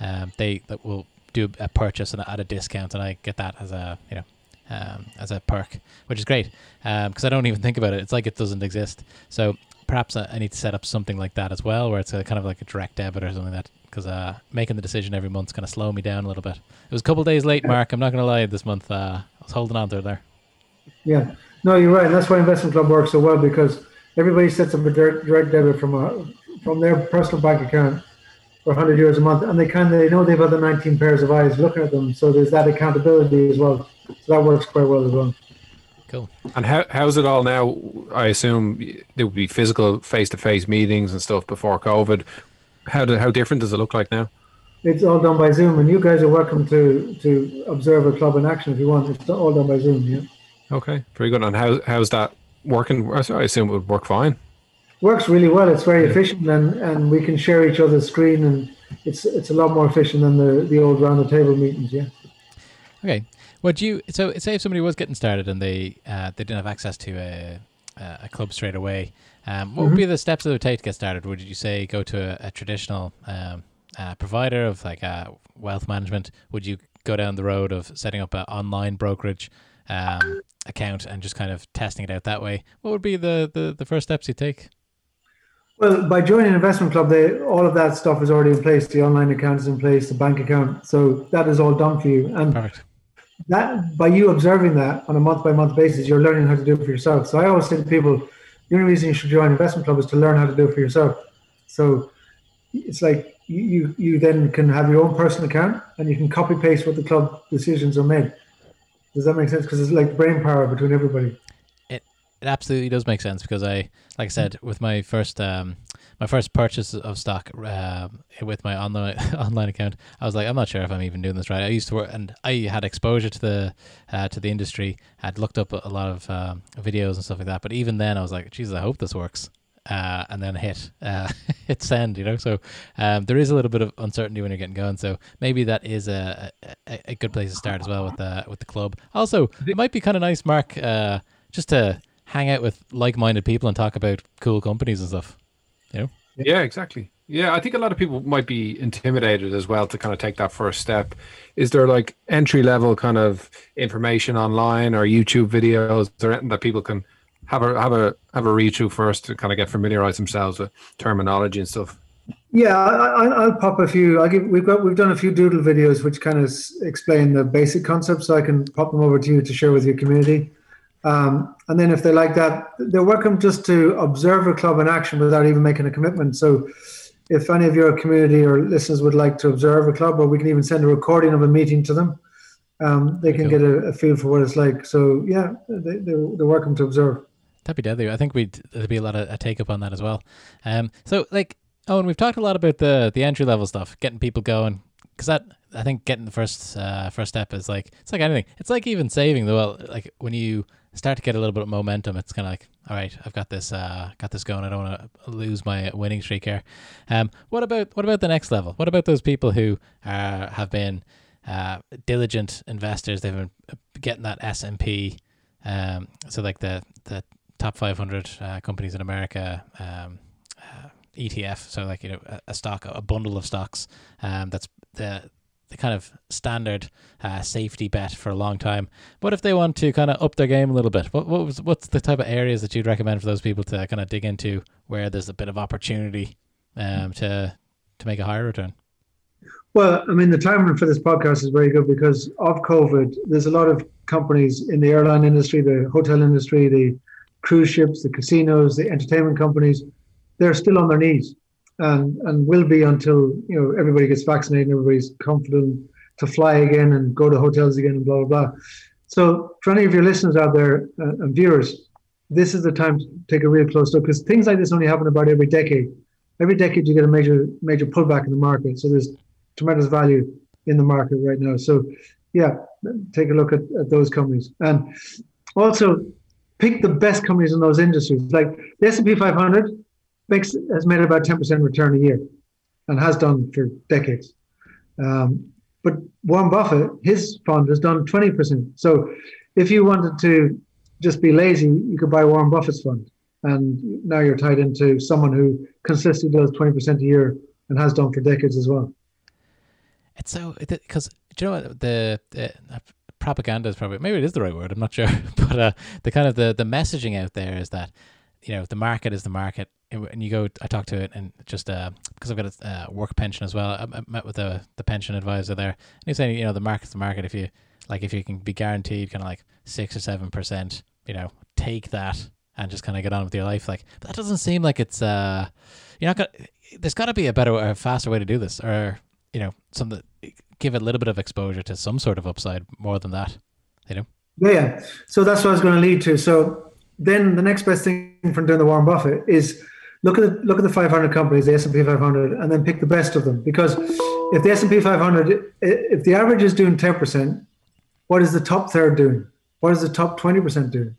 um, they will do a purchase and at a discount, and I get that as a you know um, as a perk, which is great because um, I don't even think about it. It's like it doesn't exist. So perhaps I need to set up something like that as well, where it's a kind of like a direct debit or something like that. Because uh, making the decision every month's kind of slow me down a little bit. It was a couple days late, Mark. I'm not going to lie. This month, uh, I was holding on to it there. Yeah, no, you're right. And that's why investment club works so well because everybody sets up a direct, direct debit from a from their personal bank account for 100 euros a month, and they kind of they know they've other 19 pairs of eyes looking at them. So there's that accountability as well. So that works quite well as well. Cool. And how how's it all now? I assume there would be physical face to face meetings and stuff before COVID. How do, how different does it look like now? It's all done by Zoom, and you guys are welcome to to observe a club in action if you want. It's all done by Zoom. Yeah. Okay, very good. And how how's that working? I assume it would work fine. Works really well. It's very yeah. efficient, and, and we can share each other's screen, and it's it's a lot more efficient than the the old round the table meetings. Yeah. Okay. Would you so say if somebody was getting started and they uh, they didn't have access to a a club straight away, um, what mm-hmm. would be the steps that they would take to get started? Would you say go to a, a traditional um, uh, provider of like uh, wealth management? Would you go down the road of setting up an online brokerage um, account and just kind of testing it out that way? What would be the, the, the first steps you take? Well, by joining an investment club, they, all of that stuff is already in place. The online account is in place, the bank account. So that is all done for you. And Perfect that by you observing that on a month by month basis, you're learning how to do it for yourself. So I always say to people, the only reason you should join investment club is to learn how to do it for yourself. So it's like you, you, you then can have your own personal account and you can copy paste what the club decisions are made. Does that make sense? Because it's like brain power between everybody. It absolutely does make sense because I, like I said, with my first um, my first purchase of stock uh, with my online <laughs> online account, I was like, I'm not sure if I'm even doing this right. I used to work, and I had exposure to the uh, to the industry. I'd looked up a lot of um, videos and stuff like that. But even then, I was like, Jesus, I hope this works. Uh, and then hit uh, <laughs> hit send, you know. So um, there is a little bit of uncertainty when you're getting going. So maybe that is a, a, a good place to start as well with the with the club. Also, it might be kind of nice, Mark, uh, just to hang out with like minded people and talk about cool companies and stuff. You know? Yeah, exactly. Yeah, I think a lot of people might be intimidated as well to kind of take that first step. Is there like entry level kind of information online or YouTube videos or anything that people can have a have a have a read through first to kind of get familiarize themselves with terminology and stuff? Yeah, I, will pop a few. I give we've got we've done a few doodle videos which kind of explain the basic concepts. So I can pop them over to you to share with your community. Um, and then if they like that, they're welcome just to observe a club in action without even making a commitment. So if any of your community or listeners would like to observe a club, or we can even send a recording of a meeting to them, um, they can get a, a, feel for what it's like. So yeah, they, they're, they're welcome to observe. That'd be deadly. I think we'd there'd be a lot of a take up on that as well. Um, so like, oh, and we've talked a lot about the the entry level stuff, getting people going, because that I think getting the first uh, first step is like it's like anything. It's like even saving the well, like when you start to get a little bit of momentum, it's kind of like, all right, I've got this, uh, got this going. I don't want to lose my winning streak here. Um, what about what about the next level? What about those people who uh, have been uh, diligent investors? They've been getting that S and P, um, so like the the top 500 uh, companies in America. Um, uh, ETF, so like you know a, a, stock, a bundle of stocks. Um, that's the the kind of standard uh, safety bet for a long time. But if they want to kind of up their game a little bit, what, what was, what's the type of areas that you'd recommend for those people to kind of dig into where there's a bit of opportunity um, to to make a higher return? Well, I mean, the timing for this podcast is very good because of COVID. There's a lot of companies in the airline industry, the hotel industry, the cruise ships, the casinos, the entertainment companies. They're still on their knees and and will be until you know everybody gets vaccinated, and everybody's confident to fly again and go to hotels again, and blah blah blah. So, for any of your listeners out there uh, and viewers, this is the time to take a real close look because things like this only happen about every decade. Every decade, you get a major major pullback in the market. So there's tremendous value in the market right now. So, yeah, take a look at, at those companies and also pick the best companies in those industries. Like the S&P 500 makes has made about 10% return a year and has done for decades. Um, but Warren Buffett, his fund has done 20%. So if you wanted to just be lazy, you could buy Warren Buffett's fund. And now you're tied into someone who consistently does 20% a year and has done for decades as well. It's so, because do you know what? The, the propaganda is probably, maybe it is the right word, I'm not sure. <laughs> But uh, the kind of the, the messaging out there is that, you know, the market is the market and you go, I talk to it, and just uh, because I've got a uh, work pension as well. I, I met with the the pension advisor there, and he's saying, you know, the market's the market. If you like, if you can be guaranteed kind of like six or seven percent, you know, take that and just kind of get on with your life. Like that doesn't seem like it's uh, you're not gonna. There's got to be a better, a faster way to do this, or you know, something give a little bit of exposure to some sort of upside more than that. You know. Yeah. So that's what I was going to lead to. So then the next best thing from doing the Warren Buffett is look at the, look at the 500 companies, the S&P 500, and then pick the best of them. Because if the S&P 500, if the average is doing 10%, what is the top third doing? What is the top 20% doing?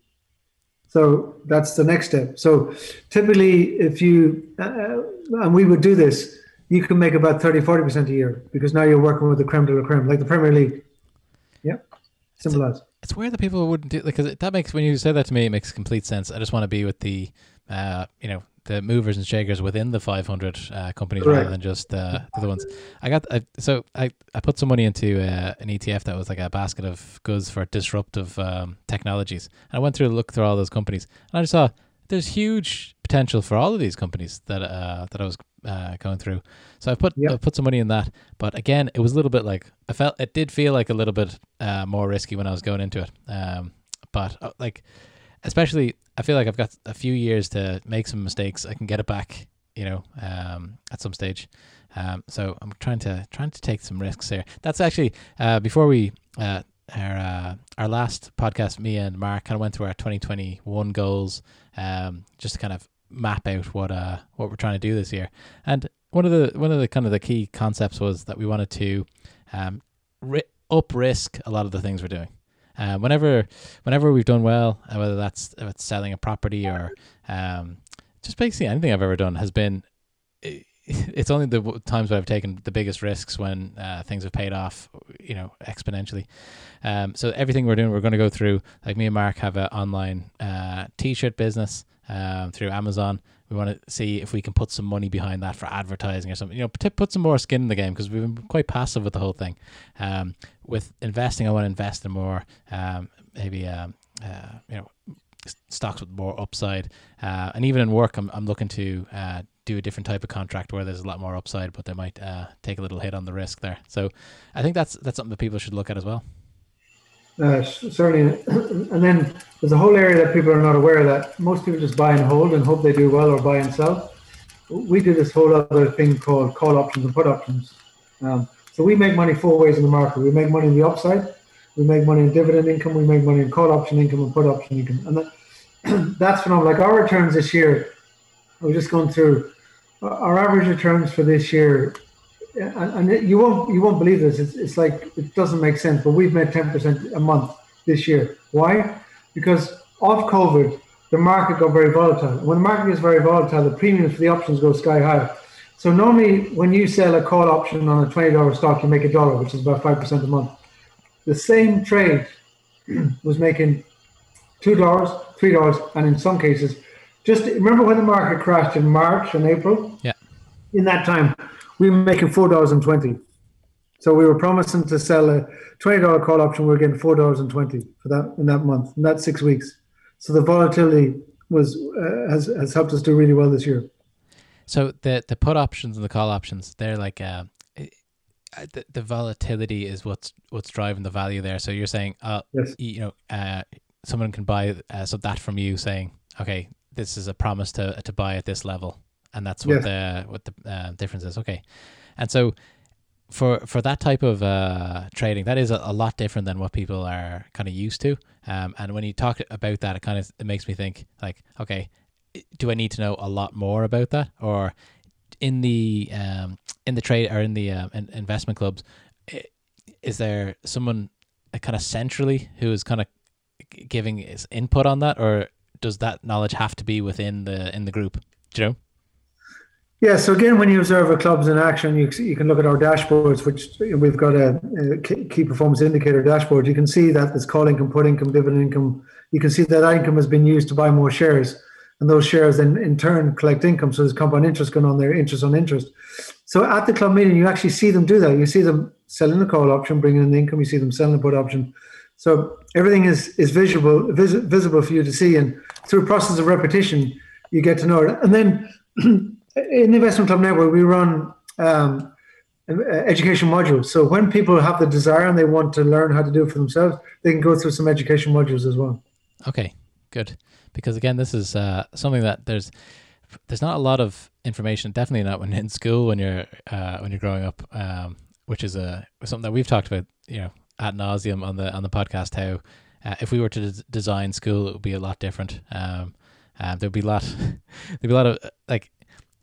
So that's the next step. So typically, if you, uh, and we would do this, you can make about 30, 40% a year because now you're working with the creme de la creme, like the Premier League. Yeah. Simple as. It's weird that people wouldn't do because that makes when you say that to me, it makes complete sense. I just want to be with the, uh, you know, the movers and shakers within the 500 uh, companies rather than just uh, the other ones. I got I, so I, I put some money into uh, an ETF that was like a basket of goods for disruptive um, technologies, and I went through look through all those companies, and I just saw there's huge potential for all of these companies that uh, that I was uh, going through. So I put yep. I put some money in that, but again, it was a little bit like I felt it did feel like a little bit uh, more risky when I was going into it. Um, but uh, like especially I feel like I've got a few years to make some mistakes. I can get it back, you know, um, at some stage. Um, so I'm trying to trying to take some risks here. That's actually uh, before we uh, our uh, our last podcast, me and Mark kind of went through our 2021 goals, um, just to kind of map out what uh what we're trying to do this year. And one of the one of the kind of the key concepts was that we wanted to um, ri- up risk a lot of the things we're doing. Uh, whenever whenever we've done well, uh, whether that's selling a property or um, just basically anything I've ever done has been. <laughs> It's only the times when I've taken the biggest risks when uh, things have paid off, you know, exponentially. Um, so everything we're doing, we're going to go through. Like me and Mark have an online uh, t-shirt business um, through Amazon. We want to see if we can put some money behind that for advertising or something. You know, put, put some more skin in the game because we've been quite passive with the whole thing. Um, with investing, I want to invest in more, um, maybe um, uh, you know, stocks with more upside. Uh, and even in work, I'm I'm looking to uh, do a different type of contract where there's a lot more upside, but they might uh, take a little hit on the risk there. So I think that's that's something that people should look at as well. Uh, certainly, <clears throat> and then there's a whole area that people are not aware of that most people just buy and hold and hope they do well or buy and sell. We do this whole other thing called call options and put options. Um, so we make money four ways in the market. We make money in the upside, we make money in dividend income, we make money in call option income and put option income, and that, <clears throat> that's phenomenal. Like our returns this year, we're just going through our average returns for this year and, and you won't you won't believe this. It's, it's like it doesn't make sense, but we've made ten percent a month this year. Why? Because of COVID, the market got very volatile. When the market gets very volatile, the premiums for the options go sky high. So normally, when you sell a call option on a twenty dollar stock, you make a dollar, which is about five percent a month. The same trade <clears throat> was making two dollars, three dollars, and in some cases, just remember when the market crashed in March and April. Yeah. In that time, we were making four dollars and twenty. So we were promising to sell a twenty dollar call option. We are getting four dollars and twenty for that in that month, in that six weeks. So the volatility was uh, has has helped us do really well this year. So the the put options and the call options, they're like uh, the, the volatility is what's what's driving the value there. So you're saying, uh, yes. you know, uh, someone can buy uh, so that from you saying, okay, this is a promise to to buy at this level and that's what the what the uh, difference is. Okay, and so for for that type of uh, trading, that is a, a, lot different than what people are kind of used to. Um, and when you talk about that, it kind of it makes me think like, okay, do I need to know a lot more about that, or in the um, in the trade or in the uh, in investment clubs, is there someone kind of centrally who is kind of giving his input on that, or does that knowledge have to be within the in the group? Do you know? Yeah, so again, when you observe our clubs in action, you, you can look at our dashboards, which we've got a, a, key performance indicator dashboard. You can see that there's call income, put income, dividend income. You can see that income has been used to buy more shares, and those shares then in turn collect income. So there's compound interest going on there, interest on interest. So at the club meeting, you actually see them do that. You see them selling the call option, bringing in the income. You see them selling the put option. So everything is is visible vis- visible for you to see, and through a process of repetition, you get to know it. And then <clears throat> in the investment club network, we run um, education modules. So when people have the desire and they want to learn how to do it for themselves, they can go through some education modules as well. Okay, good. Because again, this is uh, something that there's there's not a lot of information. Definitely not when <laughs> in school when you're uh, when you're growing up, um, which is a something that we've talked about. You know, ad nauseum on the on the podcast. How uh, if we were to d- design school, it would be a lot different. Um, uh, there'd be a lot. <laughs> there'd be a lot of like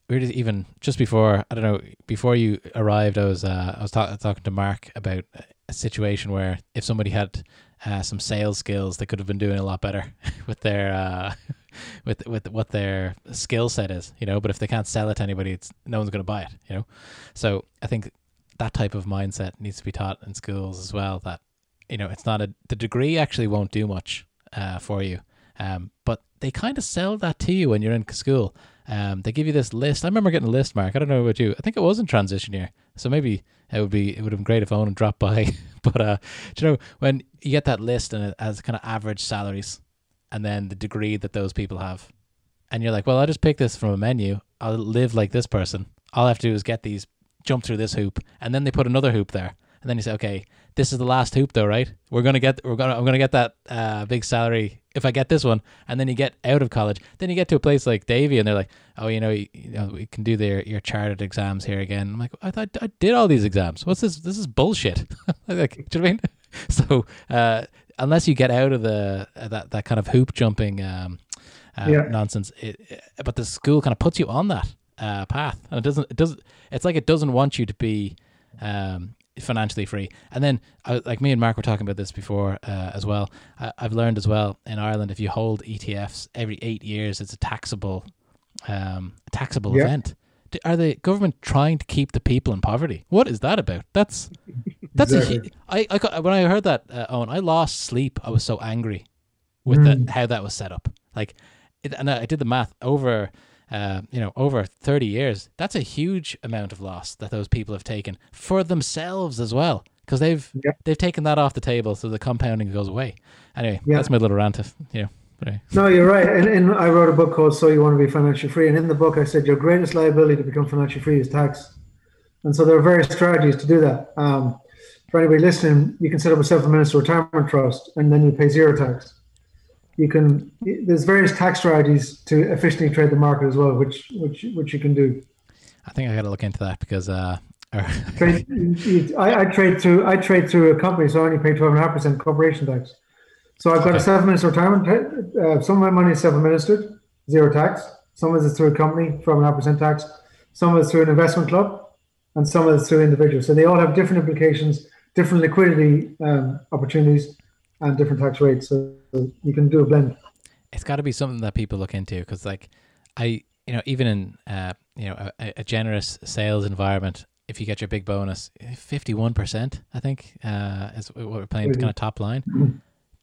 we even just before I don't know before you arrived, I was uh, I was talk- talking to Mark about a situation where if somebody had uh, some sales skills, they could have been doing a lot better <laughs> with their uh, <laughs> with with what their skill set is, you know. But if they can't sell it to anybody, it's no one's going to buy it, you know. So I think that type of mindset needs to be taught in schools as well. That you know, it's not a the degree actually won't do much uh, for you, um, but they kind of sell that to you when you're in school. Um, they give you this list. I remember getting a list, Mark. I don't know about you. I think it was in transition year, so maybe it would be it would have been great if Owen dropped by. <laughs> but uh, you know, when you get that list and it has kind of average salaries, and then the degree that those people have, and you're like, well, I'll just pick this from a menu. I'll live like this person. All I have to do is get these, jump through this hoop, and then they put another hoop there, and then you say, okay, this is the last hoop though, right? We're gonna get, we're gonna, I'm gonna get that uh, big salary if I get this one, and then you get out of college, then you get to a place like Davy, and they're like, oh, you know, you, you know, we can do their your chartered exams here again. I'm like, I thought I did all these exams. What's this? This is bullshit. <laughs> like, do you know what I mean? <laughs> So uh, unless you get out of the uh, that that kind of hoop jumping um, uh, yeah. nonsense, it, it, but the school kind of puts you on that uh, path, and it doesn't. It doesn't. It's like it doesn't want you to be. Um, financially free. And then, like me and Mark were talking about this before uh, as well. I, have learned as well in Ireland, if you hold ETFs every eight years, it's a taxable, um, taxable yeah. event. Are the government trying to keep the people in poverty? What is that about? That's <laughs> that's exactly. a, I, I when I heard that uh, Owen, I lost sleep. I was so angry with mm. the, how that was set up. Like, it, and I did the math over uh, you know, over 30 years, that's a huge amount of loss that those people have taken for themselves as well, because they've they've taken that off the table, so the compounding goes away. Anyway, that's my little rant. Of, you know. Anyway. No, you're right. And, and I wrote a book called "So You Want to Be Financially Free," and in the book I said your greatest liability to become financially free is tax. And so there are various strategies to do that. Um, for anybody listening, you can set up a self-administered retirement trust, and then you pay zero tax you can there's various tax strategies to efficiently trade the market as well, which which which you can do. I think I got to look into that because uh, <laughs> trade, I, I, trade through I trade through a company, so I only pay twelve and a half percent corporation tax. So I've got okay. a self-administered retirement. Uh, some of my money is self-administered, zero tax. Some of it is through a company, twelve and a half percent tax. Some of it is through an investment club, and some of it is through individuals. So they all have different implications, different liquidity um, opportunities and different tax rates. So you can do a blend. It's got to be something that people look into because, like, I you know even in uh, you know a, a, generous sales environment, if you get your big bonus, fifty one percent, I think uh, is what we're playing kind of top line. Mm-hmm. <clears throat>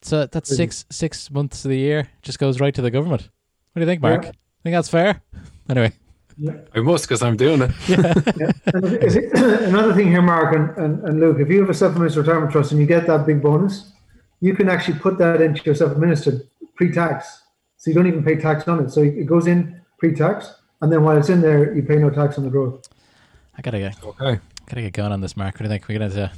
So that's six six months of the year just goes right to the government. What do you think, Mark? Yeah. Think that's fair? <laughs> Anyway. Yeah. I must because I'm doing it. <laughs> Yeah. <laughs> yeah. <clears throat> Another thing here, Mark and, and, and Luke, if you have a self-administered retirement trust and you get that big bonus, you can actually put that into your self-administered pre-tax. So you don't even pay tax on it. So it goes in pre-tax, and then while it's in there, you pay no tax on the growth. I gotta get okay. Gotta get going on this, Mark. What do you think? We're gonna to,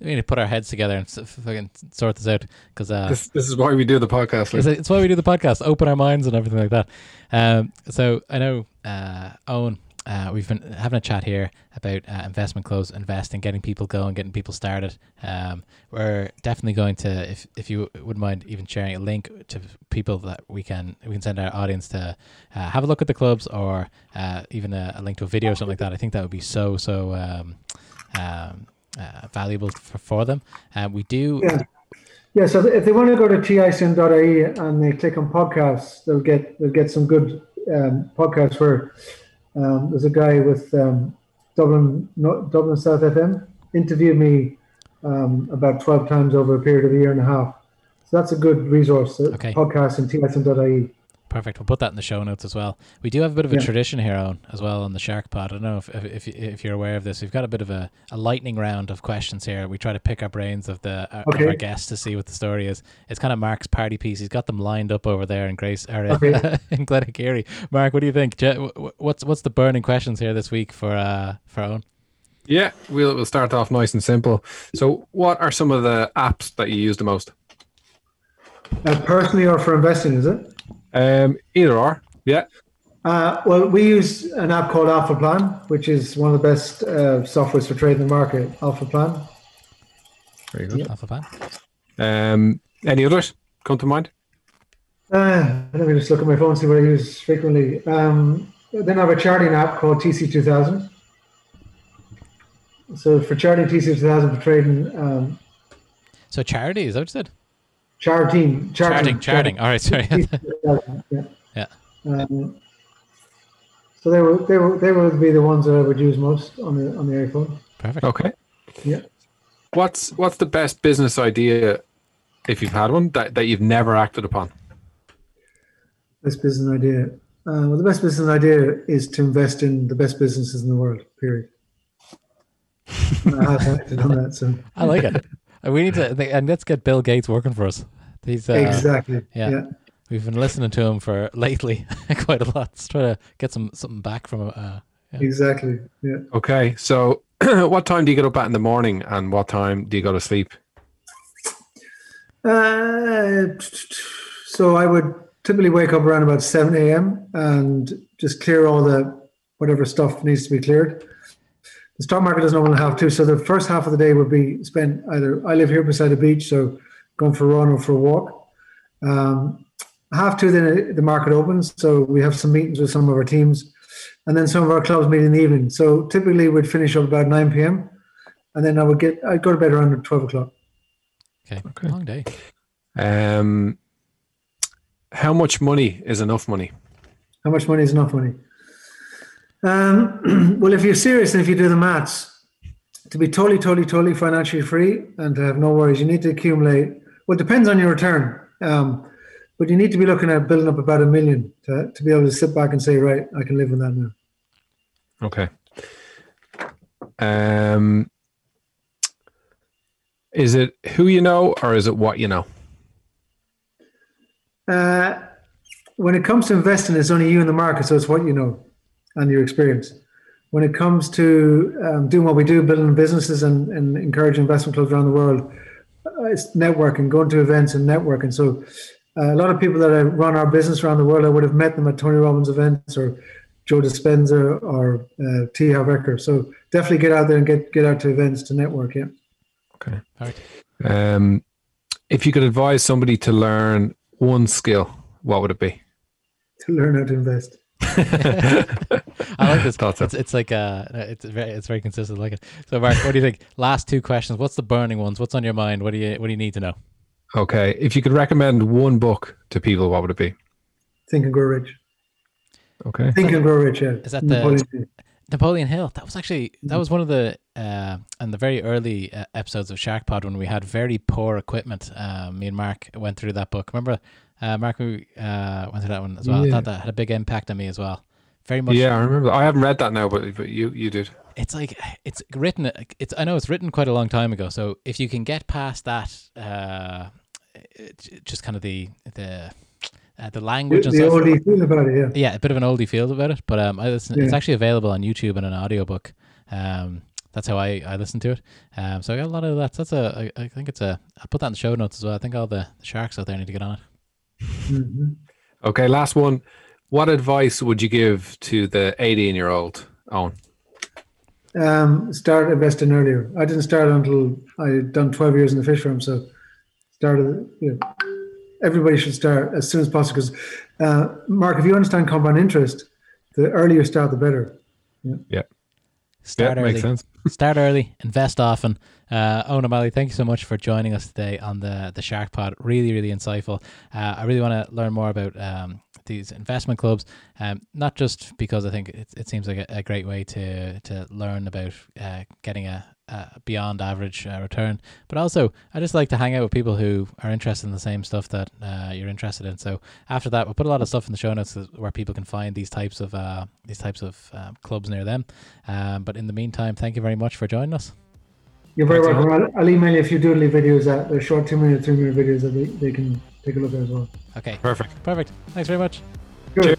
we need to put our heads together and fucking sort this out because uh, this, this is why we do the podcast. It's, it's, why we do the podcast. Open our minds and everything like that. Um, so I know uh, Owen uh, we've been having a chat here about uh, investment close, investing, getting people going, getting people started. Um, we're definitely going to, if if you wouldn't mind, even sharing a link to people that we can we can send our audience to uh, have a look at the clubs, or uh, even a, a, link to a video or something like that. I think that would be so so um, um, uh, valuable for, for them. Uh, we do. Yeah. Yeah, so if they want to go to ticin.ie and they click on podcasts, they'll get they'll get some good um, podcasts where um, there's a guy with um, Dublin Dublin South FM interviewed me um, about 12 times over a period of a year and a half. So that's a good resource. Uh, okay. Podcast and ticin.ie. perfect. We'll put that in the show notes as well. We do have a bit of a yeah. tradition here on as well on the Shark Pod. I don't know if, if if you're aware of this. We've got a bit of a, a lightning round of questions here. We try to pick our brains of the uh, okay. of our guests to see what the story is. It's kind of Mark's party piece. He's got them lined up over there in Grace or okay. <laughs> in Glenageary. Mark, what do you think? What's what's the burning questions here this week for uh for Owen? Yeah, we'll we'll start off nice and simple. So, what are some of the apps that you use the most? Uh, personally, or for investing, is it? Um, either or. Yeah. Uh, well, we use an app called Alpha Plan, which is one of the best uh, softwares for trading the market. Alpha Plan. Very good. Yeah. Alpha Plan. Um, any others come to mind? Uh, let me just look at my phone see what I use frequently. Um, then I have a charting app called TC2000. So for charting TC2000 for trading. Um, so charity is that what you said? Charting, charting, charting. charting. All right, sorry. <laughs> yeah. yeah. Um, so they were they were they would be the ones that I would use most on the on the iPhone. Perfect. Okay. Yeah. What's what's the best business idea, if you've had one, that, that you've never acted upon? Best business idea. Uh, well, the best business idea is to invest in the best businesses in the world. Period. <laughs> I have acted on that, so I like it. We need to, and let's get Bill Gates working for us. He's uh, exactly. Yeah. yeah. We've been listening to him for <laughs> lately <laughs> quite a lot. Let's try to get some something back from him. Uh, yeah. Exactly. Yeah. Okay. So, <clears throat> what time do you get up at in the morning, and what time do you go to sleep? Uh, so I would typically wake up around about seven a.m. and just clear all the whatever stuff needs to be cleared the stock market doesn't only have to. So the first half of the day would be spent either. I live here beside the beach, so going for a run or for a walk. Um, half two, then the market opens. So we have some meetings with some of our teams, and then some of our clubs meet in the evening. So typically we'd finish up about nine p.m. and then I would get I'd go to bed around twelve o'clock. Okay, okay. long day. Um, how much money is enough money? How much money is enough money? Um, <clears throat> well, if you're serious and if you do the maths, to be totally, totally, totally financially free and to have no worries, you need to accumulate. Well, it depends on your return, um, but you need to be looking at building up about a million to, to be able to sit back and say, right, I can live with that now. Okay. Um, is it who you know or is it what you know? Uh, when it comes to investing, it's only you in the market, so it's what you know and your experience. When it comes to um, doing what we do, building businesses and, and encouraging investment clubs around the world, uh, it's networking, going to events and networking. So uh, a lot of people that run our business around the world, I would have met them at Tony Robbins events or Joe Dispenza or uh, T. Harv Eker. So definitely get out there and get get out to events to network. Yeah. Okay. All right. Um, if you could advise somebody to learn one skill, what would it be? To learn how to invest. I like this. Thought so. It's, it's like uh, it's very it's very consistent. I like it. So, Mark, what do you think? Last two questions. What's the burning ones? What's on your mind? What do you what do you need to know? Okay, if you could recommend one book to people, what would it be? Think and Grow Rich. Okay. Think and Grow Rich. Yeah. Is that the Napoleon, Napoleon Hill? That was actually that was one of the uh, and the very early uh, episodes of Shark Pod when we had very poor equipment. Uh, me and Mark went through that book. Remember uh, Mark uh, went through that one as well. Yeah. I thought that had a big impact on me as well. Very much. Yeah, I remember. I haven't read that now, but but you you did. It's like it's written. It's I know it's written quite a long time ago. So if you can get past that, uh, just kind of the the uh, the language the, and the stuff. oldie feel about it, yeah. Yeah, a bit of an oldie feel about it, but um, it's, yeah. it's actually available on YouTube in an audiobook. Um, that's how I, I listen to it. Um, so I got a lot of that. So that's a I, I think it's a I'll put that in the show notes as well. I think all the, the sharks out there need to get on it. Mm-hmm. Okay, last one. What advice would you give to the 18 year old Owen? Um, start investing earlier. I didn't start until I had done 12 years in the fish farm. So started, you know, everybody should start as soon as possible. Because, uh, Mark, if you understand compound interest, the earlier you start, the better. Yeah. yeah. Start yeah, early. Makes sense. Start early, invest often. Uh, Owen O'Malley, thank you so much for joining us today on the the Shark Pod. Really, really insightful. Uh, I really want to learn more about um, these investment clubs. Um, not just because I think it, it seems like a, a great way to to learn about uh, getting a, a beyond average uh, return, but also I just like to hang out with people who are interested in the same stuff that uh, you're interested in. So after that, we'll put a lot of stuff in the show notes where people can find these types of uh, these types of um, clubs near them. Um, but in the meantime, thank you very much for joining us. You're very welcome. I'll, I'll, email you a few doodly videos that they're short two minute, three minute videos that they, they can take a look at as well. Okay. Perfect. Perfect. Thanks very much. Good. Cheers.